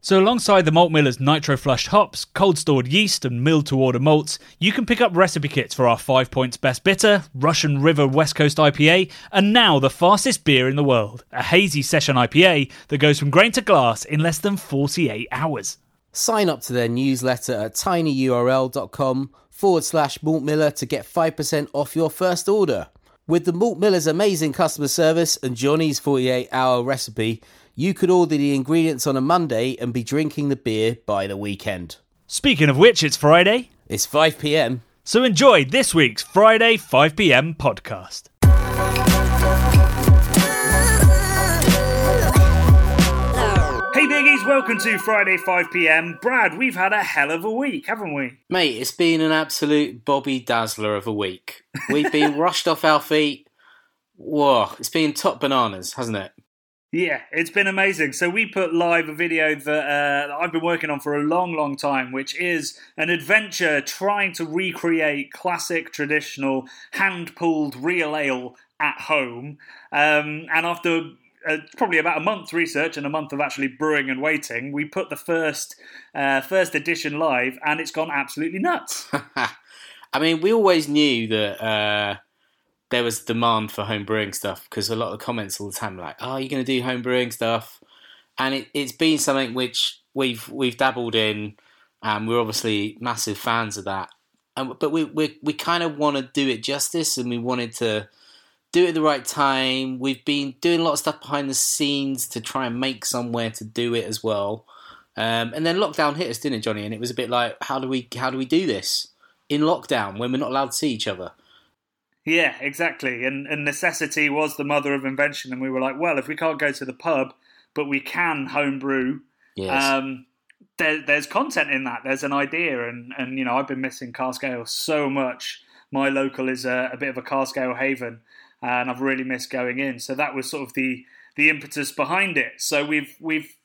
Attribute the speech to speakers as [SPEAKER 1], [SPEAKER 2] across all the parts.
[SPEAKER 1] So, alongside the Malt Miller's nitro flushed hops, cold stored yeast, and milled to order malts, you can pick up recipe kits for our 5 Points Best Bitter, Russian River West Coast IPA, and now the fastest beer in the world, a hazy session IPA that goes from grain to glass in less than 48 hours.
[SPEAKER 2] Sign up to their newsletter at tinyurl.com forward slash Malt Miller to get 5% off your first order. With the Malt Miller's amazing customer service and Johnny's 48 hour recipe, you could order the ingredients on a Monday and be drinking the beer by the weekend.
[SPEAKER 1] Speaking of which, it's Friday,
[SPEAKER 2] It's 5 pm.
[SPEAKER 1] so enjoy this week's Friday 5pm podcast. Hey biggies, welcome to Friday 5pm. Brad, we've had a hell of a week, haven't we?
[SPEAKER 2] Mate, it's been an absolute Bobby Dazzler of a week. We've been rushed off our feet. Whoa, it's been top bananas, hasn't it?
[SPEAKER 1] Yeah, it's been amazing. So we put live a video that uh, I've been working on for a long, long time, which is an adventure trying to recreate classic, traditional, hand-pulled real ale at home. Um, and after uh, probably about a month's research and a month of actually brewing and waiting, we put the first uh, first edition live, and it's gone absolutely nuts.
[SPEAKER 2] I mean, we always knew that uh, there was demand for home brewing stuff because a lot of comments all the time like, "Oh, you're going to do home brewing stuff," and it, it's been something which we've we've dabbled in, and we're obviously massive fans of that. But we we we kind of want to do it justice, and we wanted to do it at the right time. We've been doing a lot of stuff behind the scenes to try and make somewhere to do it as well. Um, and then lockdown hit us, didn't it, Johnny? And it was a bit like, how do we how do we do this in lockdown when we're not allowed to see each other?
[SPEAKER 1] Yeah, exactly. And, and necessity was the mother of invention. And we were like, well, if we can't go to the pub, but we can homebrew,
[SPEAKER 2] Yes.
[SPEAKER 1] um, there, there's content in that. There's an idea. And, and, you know, I've been missing cask ale so much. My local is a, a bit of a cask ale haven, and I've really missed going in. So that was sort of the, the impetus behind it. So we've, we've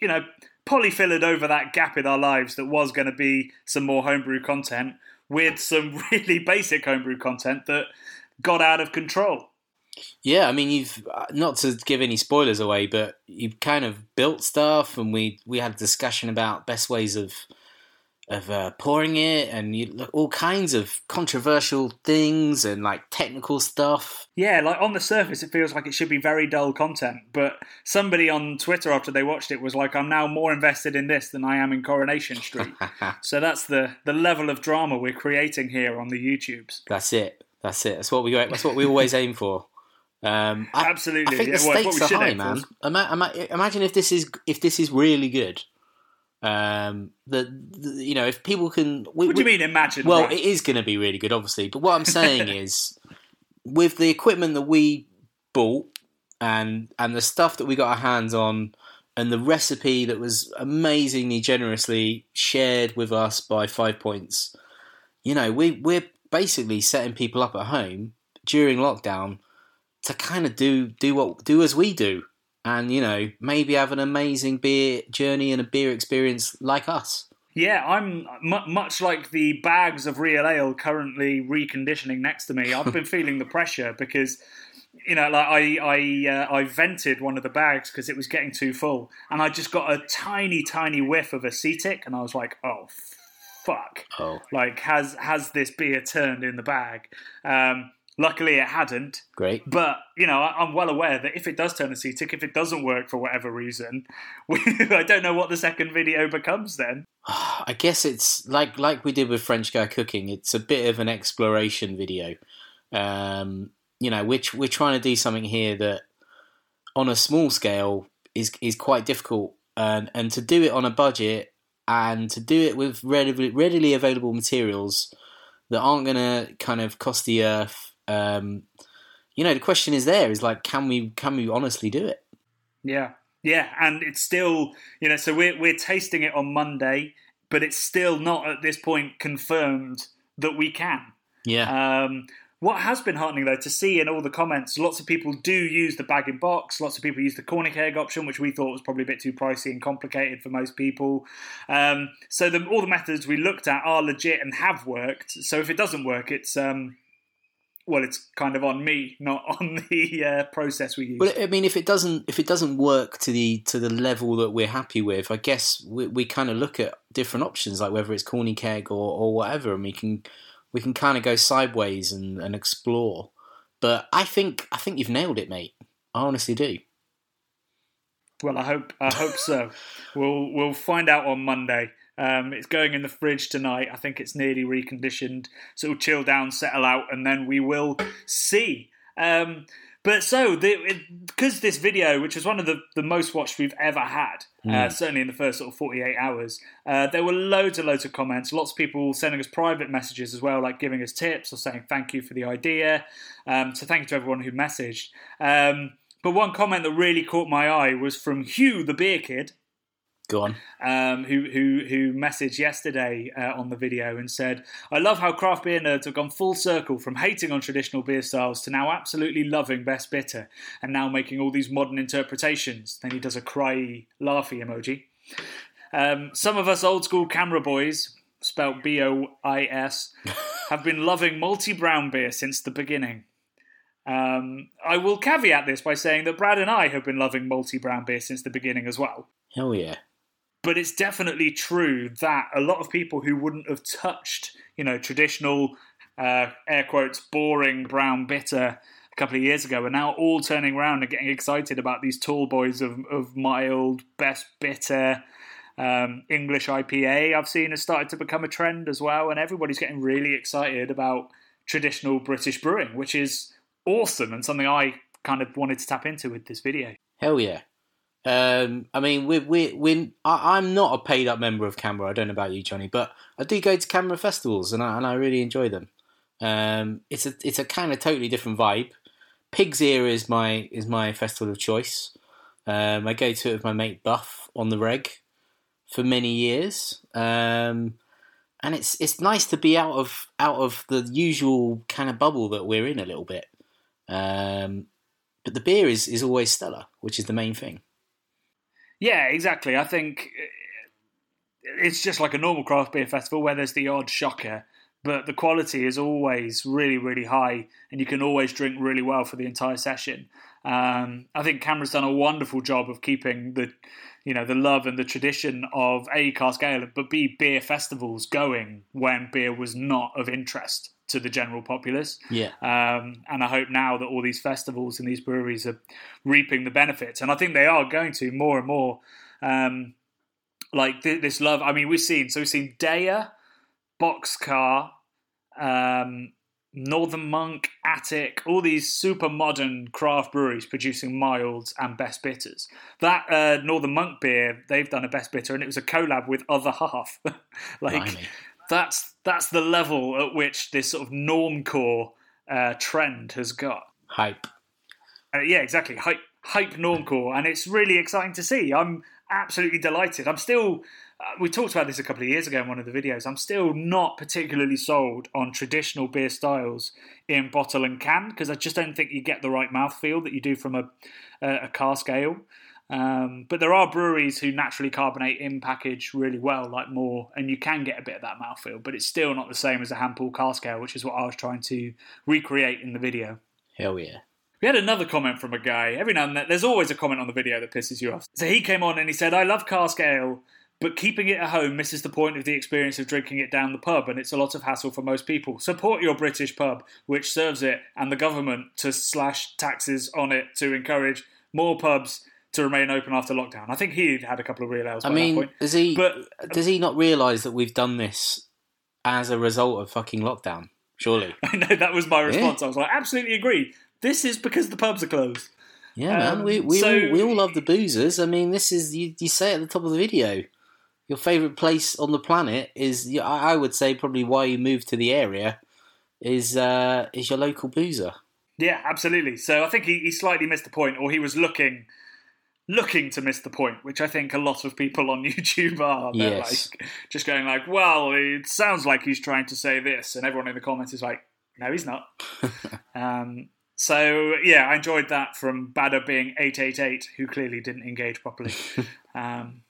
[SPEAKER 1] you know, polyfilled over that gap in our lives that was going to be some more homebrew content with some really basic homebrew content that got out of control.
[SPEAKER 2] Yeah, I mean, you've uh, not to give any spoilers away, but you've kind of built stuff, and we we had a discussion about best ways of of uh, pouring it, and you, all kinds of controversial things and like technical stuff.
[SPEAKER 1] Yeah, like on the surface, it feels like it should be very dull content. But somebody on Twitter after they watched it was like, "I'm now more invested in this than I am in Coronation Street." so that's the the level of drama we're creating here on the YouTubes.
[SPEAKER 2] That's it. That's it. That's what we that's what we always aim for. Um, I,
[SPEAKER 1] Absolutely.
[SPEAKER 2] I think
[SPEAKER 1] Yeah,
[SPEAKER 2] the stakes
[SPEAKER 1] we
[SPEAKER 2] are high, man. Ima- ima- imagine if this is if this is really good. Um, the, the you know if people can. We,
[SPEAKER 1] What do you
[SPEAKER 2] we-
[SPEAKER 1] mean? Imagine.
[SPEAKER 2] Well,
[SPEAKER 1] right?
[SPEAKER 2] it is going to be really good, obviously. But what I'm saying is, with the equipment that we bought and and the stuff that we got our hands on, and the recipe that was amazingly generously shared with us by Five Points, you know, we we're basically setting people up at home during lockdown to kind of do do what do as we do, and you know, maybe have an amazing beer journey and a beer experience like us.
[SPEAKER 1] Yeah, I'm mu much like the bags of real ale currently reconditioning next to me. I've been feeling the pressure because, you know, like I I uh, I vented one of the bags because it was getting too full, and I just got a tiny tiny whiff of acetic, and I was like, oh fuck,
[SPEAKER 2] Oh,
[SPEAKER 1] like has has this beer turned in the bag? Um, luckily, it hadn't.
[SPEAKER 2] great.
[SPEAKER 1] But you know, I- I'm well aware that if it does turn acetic, if it doesn't work for whatever reason, I don't know what the second video becomes then.
[SPEAKER 2] I guess it's like like we did with French guy cooking. It's a bit of an exploration video. Um, you know, which we're trying to do something here that, on a small scale, is is quite difficult, and and to do it on a budget and to do it with readily readily available materials that aren't going to kind of cost the earth. Um, you know, the question is there is like, can we can we honestly do it?
[SPEAKER 1] Yeah, yeah, and it's still you know. So we're we're tasting it on Monday. but it's still not at this point confirmed that we can.
[SPEAKER 2] Yeah.
[SPEAKER 1] Um, what has been heartening though to see in all the comments, lots of people do use the bag in box. Lots of people use the corny keg option, which we thought was probably a bit too pricey and complicated for most people. Um, so the, all the methods we looked at are legit and have worked. So if it doesn't work, it's um, well, it's kind of on me, not on the uh, process we use.
[SPEAKER 2] Well, I mean, if it doesn't if it doesn't work to the to the level that we're happy with, I guess we, we kind of look at different options, like whether it's corny keg or, or whatever, and we can we can kind of go sideways and, and explore. But I think I think you've nailed it, mate. I honestly do.
[SPEAKER 1] Well, I hope I hope so. we'll we'll find out on Monday. Um, it's going in the fridge tonight. I think it's nearly reconditioned, so it'll chill down, settle out, and then we will see. Um, but so, because this video, which was one of the, the most watched we've ever had, mm. uh, hmm. certainly in the first sort of 48 hours, uh, there were loads and loads of comments. Lots of people sending us private messages as well, like giving us tips or saying thank you for the idea. Um, so, thank you to everyone who messaged. Um, but one comment that really caught my eye was from Hugh, the beer kid.
[SPEAKER 2] Go on.
[SPEAKER 1] Um, who who who messaged yesterday uh, on the video and said, "I love how craft beer nerds have gone full circle from hating on traditional beer styles to now absolutely loving best bitter, and now making all these modern interpretations." Then he does a cry laughy emoji. Um, some of us old school CAMRA boys, spelt B O I S, have been loving multi brown beer since the beginning. Um, I will caveat this by saying that Brad and I have been loving multi brown beer since the beginning as well.
[SPEAKER 2] Hell yeah
[SPEAKER 1] but it's definitely true that a lot of people who wouldn't have touched, you know, traditional uh, air quotes boring brown bitter a couple of years ago are now all turning around and getting excited about these tall boys of, of mild, best bitter. Um, English IPA I've seen has started to become a trend as well, and everybody's getting really excited about traditional British brewing, which is awesome and something I kind of wanted to tap into with this video.
[SPEAKER 2] Hell yeah! Um, I mean, we we we I, am not a paid up member of CAMRA. I don't know about you, Johnny, but I do go to CAMRA festivals and I, and I really enjoy them. Um, it's a it's a kind of totally different vibe. Pig's Ear is my is my festival of choice. Um, I go to it with my mate Buff on the reg for many years, um, and it's it's nice to be out of out of the usual kind of bubble that we're in a little bit. Um, but the beer is is always stellar, which is the main thing.
[SPEAKER 1] Yeah, exactly. I think it's just like a normal craft beer festival where there's the odd shocker, but the quality is always really, really high, and you can always drink really well for the entire session. Um, I think CAMRA's done a wonderful job of keeping the, you know, the love and the tradition of a cask ale, but b beer festivals going when beer was not of interest to the general populace.
[SPEAKER 2] Yeah.
[SPEAKER 1] Um, and I hope now that all these festivals and these breweries are reaping the benefits, and I think they are going to more and more. Um, like th- this love. I mean, we've seen so we've seen Deya, Boxcar, um, Northern Monk, Attic, all these super modern craft breweries producing milds and best bitters. That uh, Northern Monk beer, they've done a best bitter, and it was a collab with Other Half. like Blimey that's that's the level at which this sort of normcore uh, trend has got.
[SPEAKER 2] Hype.
[SPEAKER 1] Uh, yeah, exactly. Hype, hype normcore, and it's really exciting to see. I'm absolutely delighted. I'm still. Uh, we talked about this a couple of years ago in one of the videos. I'm still not particularly sold on traditional beer styles in bottle and can because I just don't think you get the right mouthfeel that you do from a, a, a cask ale. Um, but there are breweries who naturally carbonate in package really well, like Moor, and you can get a bit of that mouthfeel, but it's still not the same as a hand pull cask ale, which is what I was trying to recreate in the video.
[SPEAKER 2] Hell yeah.
[SPEAKER 1] We had another comment from a guy. Every now and then, there's always a comment on the video that pisses you off. So he came on and he said, I love cask ale, but keeping it at home misses the point of the experience of drinking it down the pub, and it's a lot of hassle for most people. Support your British pub, which serves it, and the government to slash taxes on it to encourage more pubs to remain open after lockdown. I think he had a couple of real ales. I mean,
[SPEAKER 2] does he? But does he not realise that we've done this as a result of fucking lockdown? Surely.
[SPEAKER 1] I know that was my response. Yeah. I was like, absolutely agree. This is because the pubs are closed.
[SPEAKER 2] Yeah, um, man. We we, so, all, we all love the boozers. I mean, this is you, you say at the top of the video. Your favourite place on the planet is, I would say, probably why you moved to the area, is uh, is your local boozer.
[SPEAKER 1] Yeah, absolutely. So I think he, he slightly missed the point, or he was looking looking to miss the point, which I think a lot of people on YouTube are. They're
[SPEAKER 2] Yes.
[SPEAKER 1] like just going like, "Well, it sounds like he's trying to say this," and everyone in the comments is like, "No, he's not." um, so yeah, I enjoyed that from Badder being eight eight eight, who clearly didn't engage properly. um,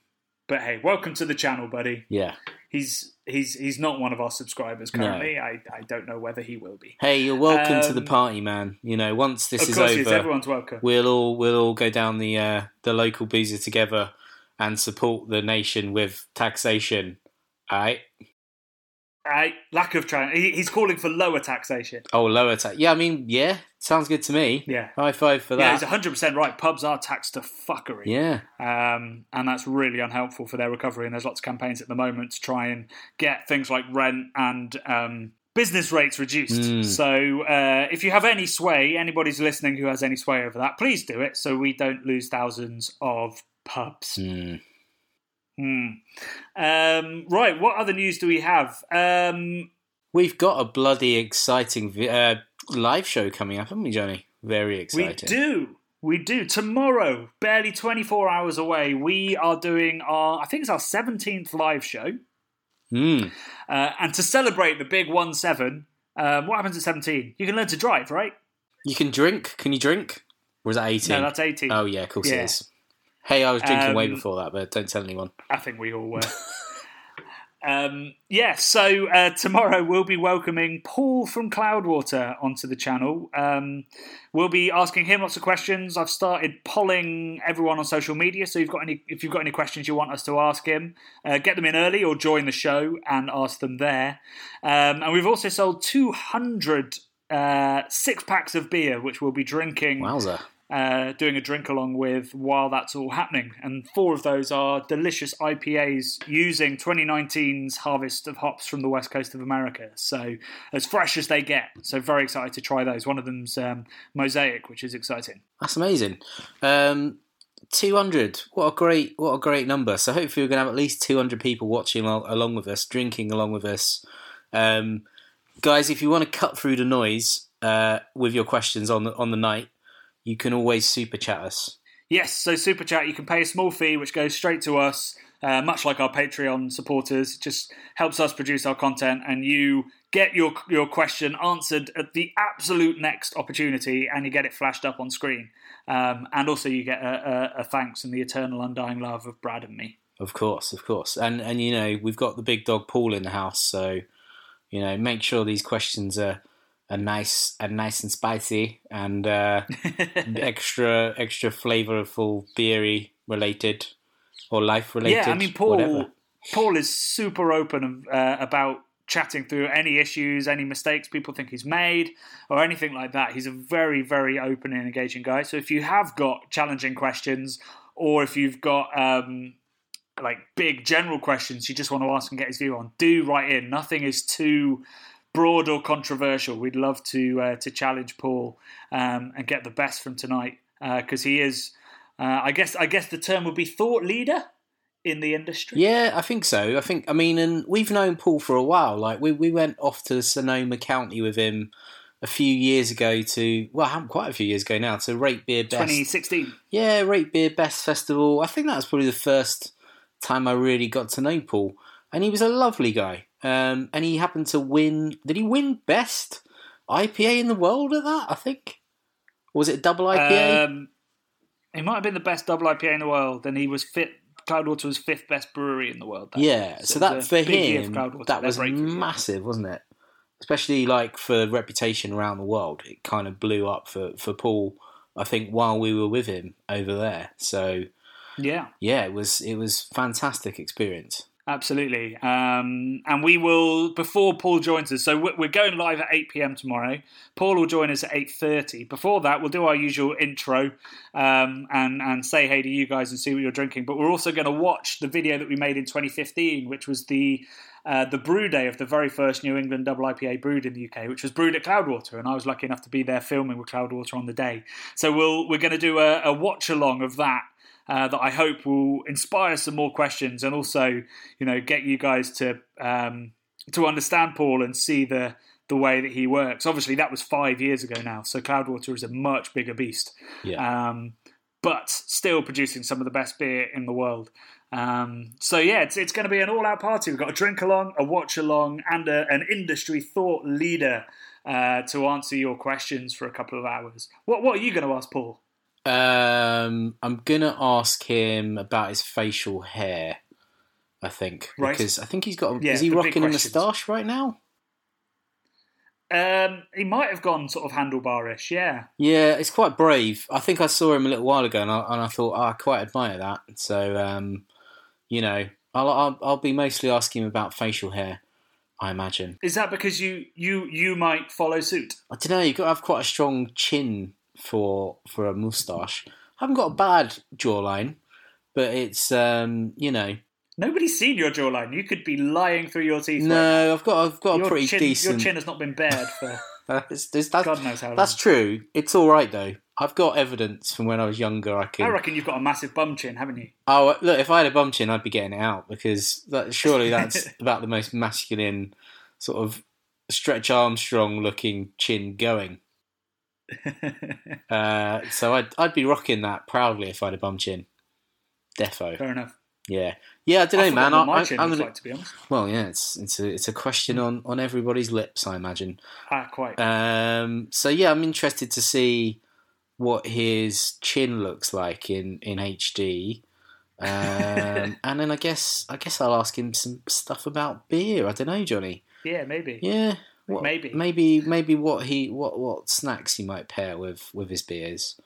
[SPEAKER 1] but hey, welcome to the channel, buddy.
[SPEAKER 2] Yeah.
[SPEAKER 1] He's he's he's not one of our subscribers currently. I, I don't know whether he will be.
[SPEAKER 2] Hey, you're welcome to the
[SPEAKER 1] Um,
[SPEAKER 2] party, man. You know, once this is over,
[SPEAKER 1] is. everyone's welcome.
[SPEAKER 2] we'll all we'll all go down the uh, the local boozer together and support the nation with taxation. All right.
[SPEAKER 1] Right, lack of tra- he, he's calling for lower taxation.
[SPEAKER 2] Oh, lower tax. Yeah, I mean, yeah, sounds good to me.
[SPEAKER 1] Yeah.
[SPEAKER 2] High five for that.
[SPEAKER 1] Yeah, he's 100% right. Pubs are taxed to fuckery.
[SPEAKER 2] Yeah.
[SPEAKER 1] Um, and that's really unhelpful for their recovery. And there's lots of campaigns at the moment to try and get things like rent and um, business rates reduced.
[SPEAKER 2] Mm.
[SPEAKER 1] So uh, if you have any sway, anybody's listening who has any sway over that, please do it so we don't lose thousands of pubs.
[SPEAKER 2] Hmm.
[SPEAKER 1] Hmm. Um, right, what other news do we have? Um,
[SPEAKER 2] We've got a bloody exciting uh, live show coming up, haven't we, Johnny? Very exciting.
[SPEAKER 1] we do. We do. Tomorrow, barely 24 hours away, we are doing our, I think it's our 17th live show.
[SPEAKER 2] Hmm.
[SPEAKER 1] Uh, and to celebrate the big 1 7, um, what happens at 17? You can learn to drive, right?
[SPEAKER 2] You can drink. Can you drink? Or is that 18?
[SPEAKER 1] No, that's 18.
[SPEAKER 2] Oh, yeah, of course
[SPEAKER 1] Yeah.
[SPEAKER 2] it is. Hey, I was drinking way
[SPEAKER 1] Um,
[SPEAKER 2] before that, but don't tell anyone.
[SPEAKER 1] I think we all were. um, yeah, so uh, tomorrow we'll be welcoming Paul from Cloudwater onto the channel. Um, we'll be asking him lots of questions. I've started polling everyone on social media, so you've got any, if you've got any questions you want us to ask him, uh, get them in early or join the show and ask them there. Um, and we've also sold 200 uh, six packs of beer, which we'll be drinking
[SPEAKER 2] Wowza.
[SPEAKER 1] Uh, doing a drink along with while that's all happening. And four of those are delicious IPAs using 2019's harvest of hops from the west coast of America. So as fresh as they get. So very excited to try those. One of them's um, Mosaic, which is exciting.
[SPEAKER 2] That's amazing. Um, 200. What a great, what a great number. So hopefully we're going to have at least 200 people watching along with us, drinking along with us. Um, guys, if you want to cut through the noise uh, with your questions on the, on the night, you can always super chat us.
[SPEAKER 1] Yes, so Super Chat, you can pay a small fee which goes straight to us, uh, much like our Patreon supporters. It just helps us produce our content, and you get your your question answered at the absolute next opportunity, and you get it flashed up on screen. Um, and also, you get a, a, a thanks and the eternal undying love of Brad and me.
[SPEAKER 2] Of course, of course. And and you know, we've got the big dog Paul in the house, so you know, make sure these questions are are nice and nice and spicy and uh, extra extra flavorful beery related or life related.
[SPEAKER 1] yeah, I mean, Paul.
[SPEAKER 2] whatever.
[SPEAKER 1] Paul is super open uh, about chatting through any issues, any mistakes people think he's made, or anything like that. He's a very, very open and engaging guy. So if you have got challenging questions, or if you've got um, like big general questions you just want to ask and get his view on, do write in. Nothing is too broad or controversial. We'd love to uh, to challenge Paul um, and get the best from tonight because he is. Uh, I guess I guess the term would be thought leader in the industry.
[SPEAKER 2] Yeah, I think so. I think I mean, and we've known Paul for a while. Like we we went off to Sonoma County with him a few years ago to well, quite a few years ago now to rate beer best.
[SPEAKER 1] 2016.
[SPEAKER 2] Yeah, Rate Beer Best Festival. I think that was probably the first time I really got to know Paul, and he was a lovely guy. Um, and he happened to win. Did he win Best IPA in the world at that? I think. Or was it double IPA?
[SPEAKER 1] Um, he might have been the best double IPA in the world, and he was fit. Cloudwater was fifth best brewery in the world. that
[SPEAKER 2] yeah,
[SPEAKER 1] year.
[SPEAKER 2] so
[SPEAKER 1] it
[SPEAKER 2] that for him,
[SPEAKER 1] Cloudwater,
[SPEAKER 2] that was massive, wasn't it? Especially like for reputation around the world, it kind of blew up for for Paul. I think while we were with him over there, so
[SPEAKER 1] Yeah,
[SPEAKER 2] yeah, it was it was fantastic experience.
[SPEAKER 1] Absolutely. Um, and we will before Paul joins us. So we're going live at eight pm tomorrow. Paul will join us at eight thirty. Before that, we'll do our usual intro um, and and say hey to you guys and see what you're drinking. But we're also going to watch the video that we made in 2015, which was the uh, the brew day of the very first New England double IPA brewed in the UK, which was brewed at Cloudwater, and I was lucky enough to be there filming with Cloudwater on the day. So we'll we're going to do a, a watch along of that. Uh, that I hope will inspire some more questions and also, you know, get you guys to um, to understand Paul and see the the way that he works. Obviously, that was five years ago now, so Cloudwater is a much bigger beast.
[SPEAKER 2] Yeah.
[SPEAKER 1] Um, but still producing some of the best beer in the world. Um, so yeah, it's, it's going to be an all-out party. We've got a drink along, a watch along, and a, an industry thought leader uh, to answer your questions for a couple of hours. What What are you going to ask, Paul?
[SPEAKER 2] Um, I'm gonna ask him about his facial hair. I think
[SPEAKER 1] Right.
[SPEAKER 2] because I think he's got.
[SPEAKER 1] Yeah,
[SPEAKER 2] is he rocking a moustache right now?
[SPEAKER 1] Um, he might have gone sort of handlebarish, yeah.
[SPEAKER 2] Yeah, it's quite brave. I think I saw him a little while ago, and I, and I thought oh, I quite admire that. So, um, you know, I'll, I'll I'll be mostly asking him about facial hair. I imagine.
[SPEAKER 1] Is that because you you you might follow suit?
[SPEAKER 2] I don't know. You've got to have quite a strong chin for for a moustache. I haven't got a bad jawline, but it's um, you know.
[SPEAKER 1] Nobody's seen your jawline. You could be lying through your teeth. right.
[SPEAKER 2] No, I've got I've got
[SPEAKER 1] your
[SPEAKER 2] a pretty
[SPEAKER 1] chin,
[SPEAKER 2] decent.
[SPEAKER 1] Your chin has not been bared for
[SPEAKER 2] It's- it's- that's,
[SPEAKER 1] God knows how long.
[SPEAKER 2] that's true. It's all right though. I've got evidence from when I was younger. I can.
[SPEAKER 1] I reckon you've got a massive bum chin, haven't you?
[SPEAKER 2] Oh look! If I had a bum chin, I'd be getting it out because that, surely that's about the most masculine sort of Stretch Armstrong looking chin going. Uh, so I'd I'd be rocking that proudly if I had a bum chin. Defo.
[SPEAKER 1] Fair enough.
[SPEAKER 2] Yeah. Yeah. I don't know,
[SPEAKER 1] I
[SPEAKER 2] man.
[SPEAKER 1] what my
[SPEAKER 2] I,
[SPEAKER 1] chin
[SPEAKER 2] I, am gonna,
[SPEAKER 1] like, to be honest.
[SPEAKER 2] well, yeah. It's it's a it's a question on on everybody's lips, I imagine.
[SPEAKER 1] Ah, quite.
[SPEAKER 2] Um, so yeah, I'm interested to see what his chin looks like in in HD. Um, and then I guess I guess I'll ask him some stuff about beer. I don't know, Johnny.
[SPEAKER 1] yeah, maybe.
[SPEAKER 2] Yeah, what,
[SPEAKER 1] Maybe.
[SPEAKER 2] maybe maybe what he what what snacks he might pair with with his beers.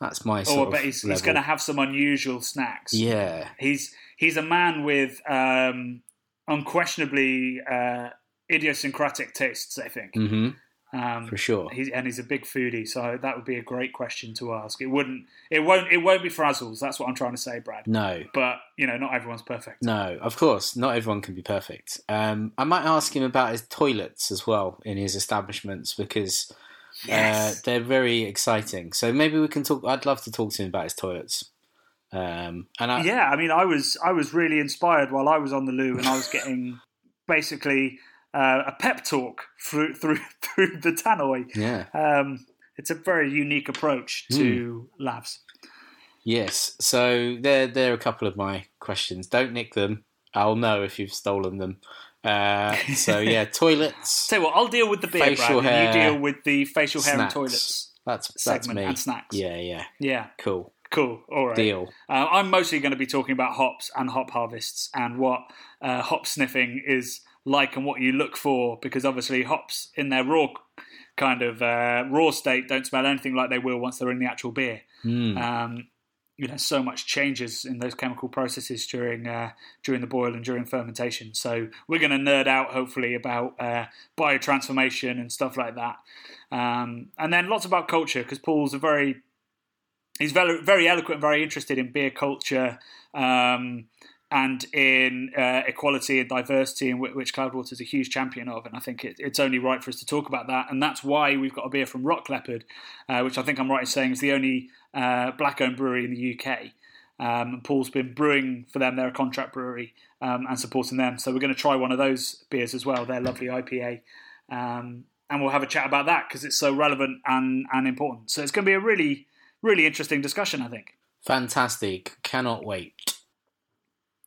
[SPEAKER 2] That's my sort
[SPEAKER 1] Oh, I
[SPEAKER 2] of
[SPEAKER 1] bet he's, he's going to have some unusual snacks.
[SPEAKER 2] Yeah,
[SPEAKER 1] He's he's a man with um, unquestionably uh, idiosyncratic tastes. I think.
[SPEAKER 2] hmm
[SPEAKER 1] Um,
[SPEAKER 2] for sure.
[SPEAKER 1] He's, and he's a big foodie, so that would be a great question to ask. It wouldn't, it won't, it won't be frazzles. That's what I'm trying to say, Brad.
[SPEAKER 2] No,
[SPEAKER 1] But you know, not everyone's perfect.
[SPEAKER 2] no, of course, not everyone can be perfect. Um, I might ask him about his toilets as well in his establishments because
[SPEAKER 1] Yes.
[SPEAKER 2] uh, they're very exciting. So maybe we can talk. I'd love to talk to him about his toilets. Um, and I,
[SPEAKER 1] yeah, I mean, I was, I was really inspired while I was on the loo, and I was getting basically uh, a pep talk through through through the tannoy.
[SPEAKER 2] yeah,
[SPEAKER 1] Um, it's a very unique approach to labs.
[SPEAKER 2] yes. So there, there are a couple of my questions. Don't nick them. I'll know if you've stolen them. Uh, so yeah, toilets.
[SPEAKER 1] Tell you what, I'll deal with the beer,
[SPEAKER 2] Facial
[SPEAKER 1] Brad, and you
[SPEAKER 2] hair,
[SPEAKER 1] deal with the facial hair and toilets
[SPEAKER 2] That's that's me.
[SPEAKER 1] and snacks.
[SPEAKER 2] Yeah, yeah.
[SPEAKER 1] Yeah,
[SPEAKER 2] Cool.
[SPEAKER 1] cool. All right.
[SPEAKER 2] Deal.
[SPEAKER 1] Uh, I'm mostly going to be talking about hops and hop harvests and what uh, hop sniffing is like and what you look for because obviously hops in their raw kind of uh, raw state don't smell anything like they will once they're in the actual beer.
[SPEAKER 2] Mm.
[SPEAKER 1] Um, you know, so much changes in those chemical processes during uh, during the boil and during fermentation. So we're going to nerd out hopefully about uh, biotransformation and stuff like that, um, and then lots about culture because Paul's a very he's very very eloquent, very interested in beer culture um, and in uh, equality and diversity, in which, Cloudwater is a huge champion of. And I think it, it's only right for us to talk about that. And that's why we've got a beer from Rock Leopard, uh, which I think I'm right in saying is the only uh, black-owned brewery in the UK. Um, Paul's been brewing for them; they're a contract brewery um, and supporting them. So we're going to try one of those beers as well. Their lovely IPA. Um, and we'll have a chat about that because it's so relevant and, and important. So it's going to be a really, really interesting discussion, I think.
[SPEAKER 2] Fantastic. Cannot wait.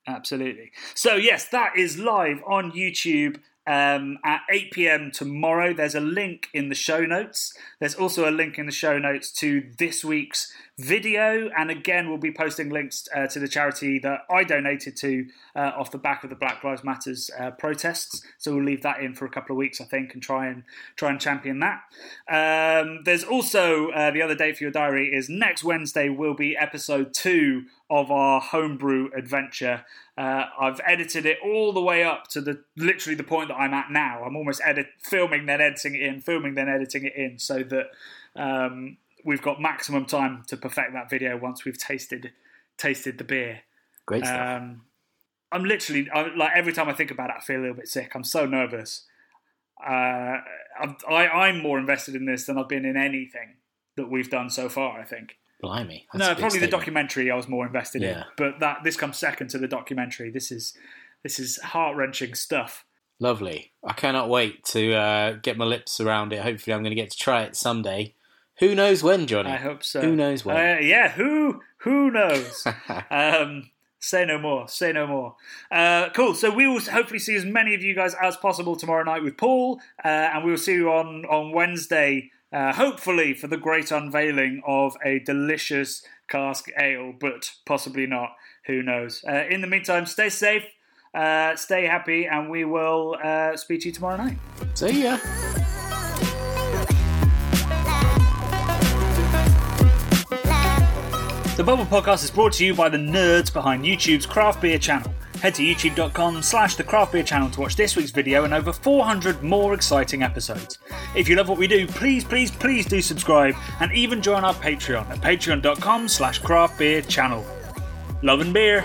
[SPEAKER 1] Absolutely. So, yes, that is live on YouTube um, at 8 pm tomorrow. There's a link in the show notes. There's also a link in the show notes to this week's video. And again, we'll be posting links uh, to the charity that I donated to uh, off the back of the Black Lives Matters uh, protests. So we'll leave that in for a couple of weeks, I think, and try and try and champion that. Um, there's also uh, the other date for your diary is next Wednesday will be episode two of our homebrew adventure. Uh, I've edited it all the way up to the literally the point that I'm at now. I'm almost edit filming then editing it in, filming then editing it in, so that um, we've got maximum time to perfect that video once we've tasted tasted the beer.
[SPEAKER 2] Great stuff.
[SPEAKER 1] Um, I'm literally I, like every time I think about it, I feel a little bit sick. I'm so nervous. Uh, I'm, I'm more invested in this than I've been in anything that we've done so far. I think.
[SPEAKER 2] Blimey.
[SPEAKER 1] No, probably the documentary I was more invested in, but that this comes second to the documentary. This is this is heart wrenching stuff.
[SPEAKER 2] Lovely. I cannot wait to uh, get my lips around it. Hopefully, I'm going to get to try it someday. Who knows when, Johnny?
[SPEAKER 1] I hope so.
[SPEAKER 2] Who knows when?
[SPEAKER 1] Uh, yeah, who Who knows? um, say no more. Say no more. Uh, cool. So we will hopefully see as many of you guys as possible tomorrow night with Paul, uh, and we will see you on on Wednesday. Uh, hopefully for the great unveiling of a delicious cask ale, but possibly not. Who knows? Uh, in the meantime, stay safe, uh, stay happy, and we will uh, speak to you tomorrow night.
[SPEAKER 2] See ya.
[SPEAKER 1] The Bubble Podcast is brought to you by the nerds behind YouTube's craft beer channel. Head to youtube.com slash the craft beer channel to watch this week's video and over 400 more exciting episodes. If you love what we do, please, please, please do subscribe and even join our Patreon at patreon.com slash craft beer channel. Love and beer.